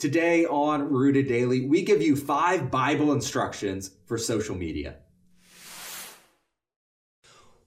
Today on Rooted Daily, we give you five Bible instructions for social media.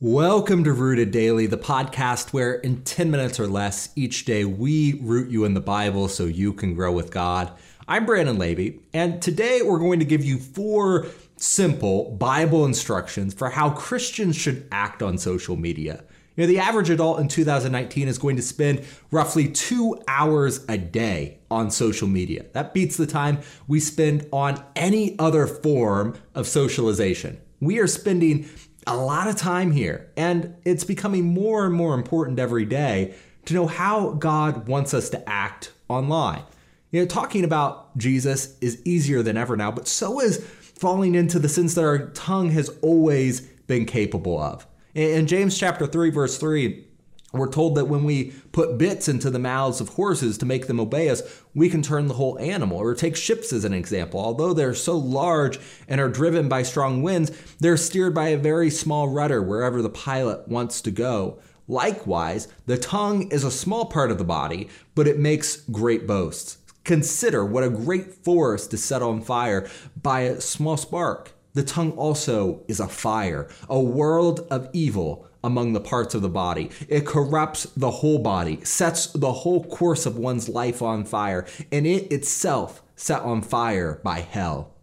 Welcome to Rooted Daily, the podcast where in 10 minutes or less each day we root you in the Bible so you can grow with God. I'm Brandon Levy, and today we're going to give you four simple Bible instructions for how Christians should act on social media. You know, the average adult in 2019 is going to spend roughly two hours a day on social media. That beats the time we spend on any other form of socialization. We are spending a lot of time here, and it's becoming more and more important every day to know how God wants us to act online. You know, talking about Jesus is easier than ever now, but so is falling into the sins that our tongue has always been capable of. In James chapter 3 verse 3, we're told that when we put bits into the mouths of horses to make them obey us, we can turn the whole animal. Or take ships as an example. Although they're so large and are driven by strong winds, they're steered by a very small rudder wherever the pilot wants to go. Likewise, the tongue is a small part of the body, but it makes great boasts. Consider what a great forest is set on fire by a small spark. The tongue also is a fire, a world of evil among the parts of the body. It corrupts the whole body, sets the whole course of one's life on fire, and it itself set on fire by hell.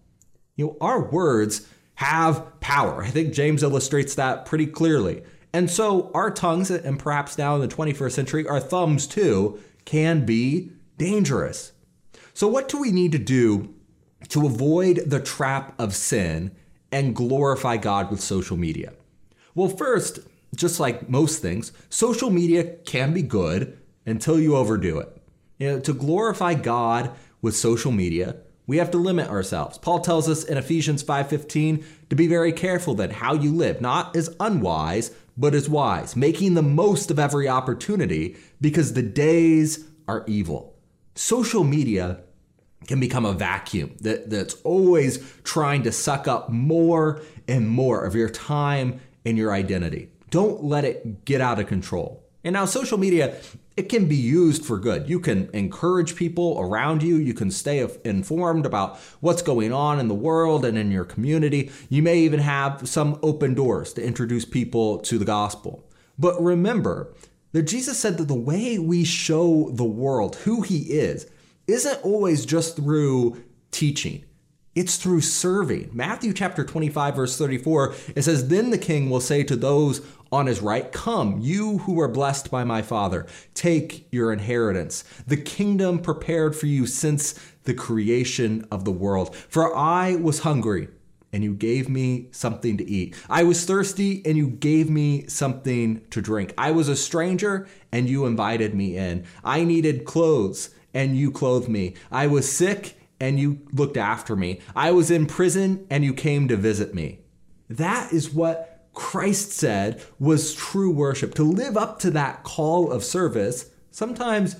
You know, our words have power. I think James illustrates that pretty clearly. And so our tongues, and perhaps now in the 21st century, our thumbs too, can be dangerous. So, what do we need to do to avoid the trap of sin and glorify God with social media? Well, first, just like most things, social media can be good until you overdo it. You know, to glorify God with social media, we have to limit ourselves. Paul tells us in Ephesians 5:15 to be very careful then how you live, not as unwise, but as wise, making the most of every opportunity because the days are evil. Social media can become a vacuum that, that's always trying to suck up more and more of your time and your identity. Don't let it get out of control. And now, social media, it can be used for good. You can encourage people around you. You can stay informed about what's going on in the world and in your community. You may even have some open doors to introduce people to the gospel. But remember that Jesus said that the way we show the world who he is isn't always just through teaching. It's through serving. Matthew chapter 25, verse 34, it says, Then the king will say to those on his right, Come, you who are blessed by my Father, take your inheritance, the kingdom prepared for you since the creation of the world. For I was hungry, and you gave me something to eat. I was thirsty, and you gave me something to drink. I was a stranger, and you invited me in. I needed clothes and you clothed me. I was sick and you looked after me. I was in prison and you came to visit me. That is what Christ said was true worship. To live up to that call of service, sometimes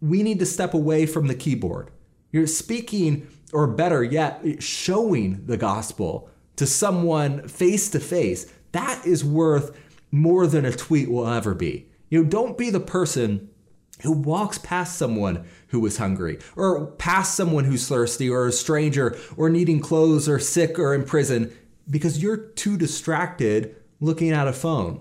we need to step away from the keyboard. You're speaking, or better yet, showing the gospel to someone face to face. That is worth more than a tweet will ever be. You know, don't be the person who walks past someone who is hungry, or past someone who's thirsty, or a stranger, or needing clothes, or sick, or in prison, because you're too distracted looking at a phone.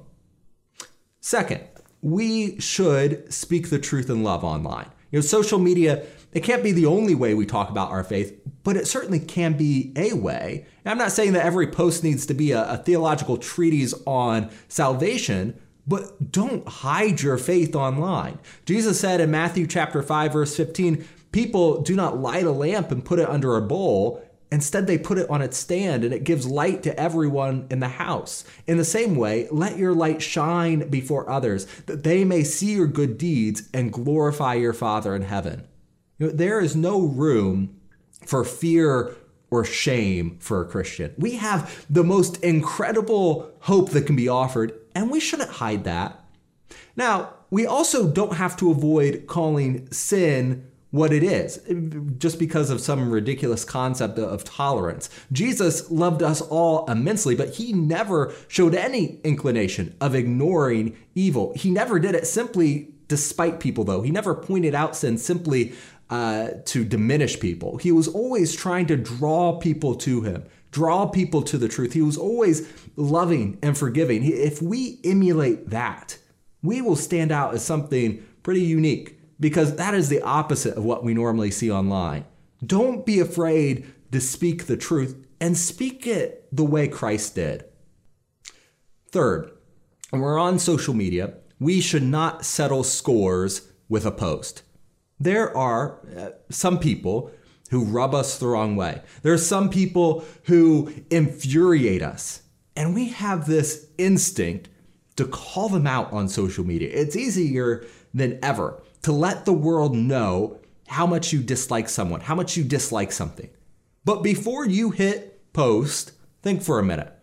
Second, we should speak the truth in love online. You know, social media, it can't be the only way we talk about our faith, but it certainly can be a way. And I'm not saying that every post needs to be a, a theological treatise on salvation, but don't hide your faith online. Jesus said in Matthew chapter 5 verse 15, people do not light a lamp and put it under a bowl. Instead, they put it on its stand and it gives light to everyone in the house. In the same way, let your light shine before others, that they may see your good deeds and glorify your Father in heaven. You know, there is no room for fear or shame for a Christian. We have the most incredible hope that can be offered, and we shouldn't hide that. Now, we also don't have to avoid calling sin what it is, just because of some ridiculous concept of tolerance. Jesus loved us all immensely, but he never showed any inclination of ignoring evil. He never did it simply despite people, though. He never pointed out sin simply uh, to diminish people. He was always trying to draw people to him, draw people to the truth. He was always loving and forgiving. If we emulate that, we will stand out as something pretty unique because that is the opposite of what we normally see online. Don't be afraid to speak the truth and speak it the way Christ did. Third, when we're on social media, we should not settle scores with a post. There are uh, some people who rub us the wrong way. There are some people who infuriate us. And we have this instinct to call them out on social media. It's easier than ever to let the world know how much you dislike someone, how much you dislike something. But before you hit post, think for a minute.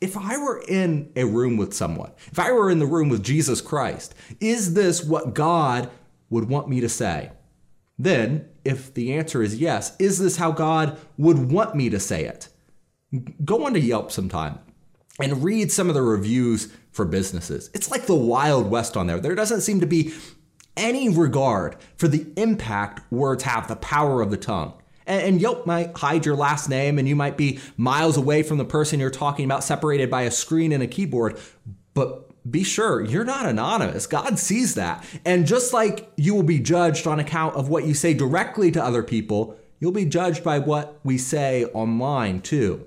If I were in a room with someone, if I were in the room with Jesus Christ, is this what God would want me to say? Then, if the answer is yes, is this how God would want me to say it? Go onto Yelp sometime and read some of the reviews for businesses. It's like the Wild West on there. There doesn't seem to be any regard for the impact words have, the power of the tongue. And, Yelp might hide your last name, and you might be miles away from the person you're talking about, separated by a screen and a keyboard. But be sure you're not anonymous. God sees that. And just like you will be judged on account of what you say directly to other people, you'll be judged by what we say online too.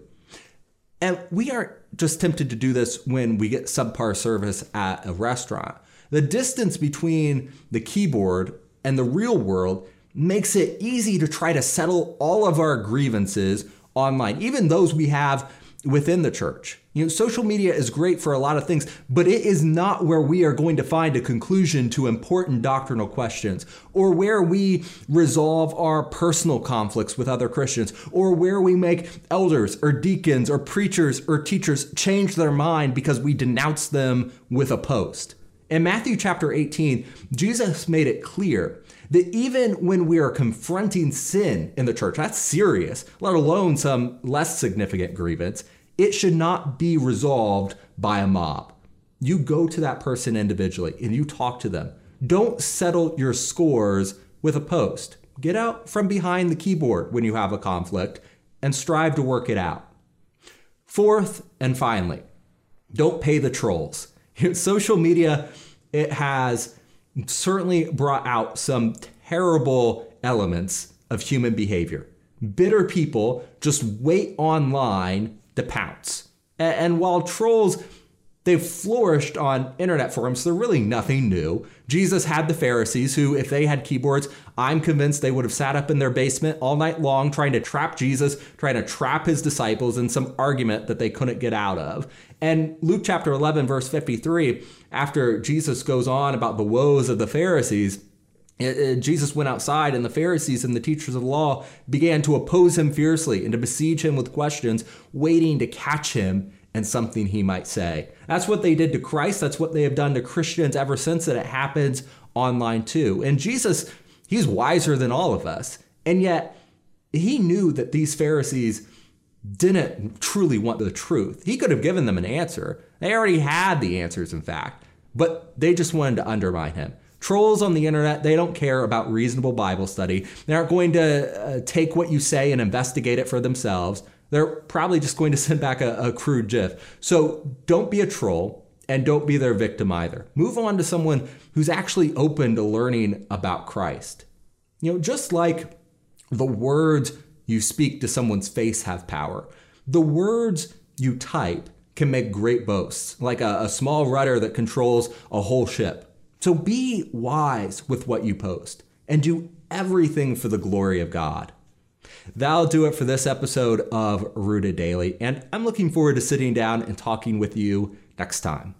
And we aren't just tempted to do this when we get subpar service at a restaurant. The distance between the keyboard and the real world makes it easy to try to settle all of our grievances online, even those we have within the church. You know, social media is great for a lot of things, but it is not where we are going to find a conclusion to important doctrinal questions, or where we resolve our personal conflicts with other Christians, or where we make elders or deacons or preachers or teachers change their mind because we denounce them with a post. In Matthew chapter 18, Jesus made it clear that even when we are confronting sin in the church, that's serious, let alone some less significant grievance, it should not be resolved by a mob. You go to that person individually and you talk to them. Don't settle your scores with a post. Get out from behind the keyboard when you have a conflict and strive to work it out. Fourth and finally, don't pay the trolls. social media, it has certainly brought out some terrible elements of human behavior. Bitter people just wait online to pounce. And while trolls they've flourished on internet forums. They're really nothing new. Jesus had the Pharisees who, if they had keyboards, I'm convinced they would have sat up in their basement all night long trying to trap Jesus, trying to trap his disciples in some argument that they couldn't get out of. And Luke chapter 11, verse 53, after Jesus goes on about the woes of the Pharisees, eh, eh, Jesus went outside, and the Pharisees and the teachers of the law began to oppose him fiercely and to besiege him with questions, waiting to catch him and something he might say. That's what they did to Christ. That's what they have done to Christians ever since, and it happens online too. And Jesus, he's wiser than all of us. And yet, he knew that these Pharisees didn't truly want the truth. He could have given them an answer. They already had the answers, in fact, but they just wanted to undermine him. Trolls on the internet, they don't care about reasonable Bible study. They aren't going to uh, take what you say and investigate it for themselves. They're probably just going to send back a, a crude GIF. So don't be a troll and don't be their victim either. Move on to someone who's actually open to learning about Christ. You know, just like the words you speak to someone's face have power, the words you type can make great boasts, like a, a small rudder that controls a whole ship. So be wise with what you post and do everything for the glory of God. That'll do it for this episode of Rooted Daily, and I'm looking forward to sitting down and talking with you next time.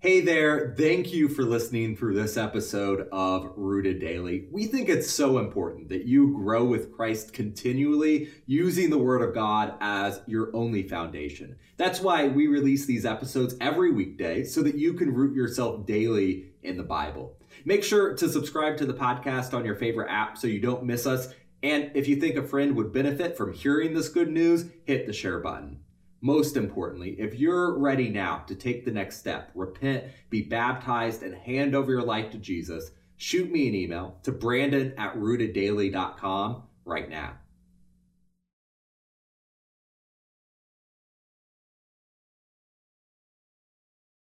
Hey there, thank you for listening through this episode of Rooted Daily. We think it's so important that you grow with Christ continually using the Word of God as your only foundation. That's why we release these episodes every weekday so that you can root yourself daily in the Bible. Make sure to subscribe to the podcast on your favorite app so you don't miss us. And if you think a friend would benefit from hearing this good news, hit the share button. Most importantly, if you're ready now to take the next step, repent, be baptized, and hand over your life to Jesus, shoot me an email to brandon at rooteddaily.com right now.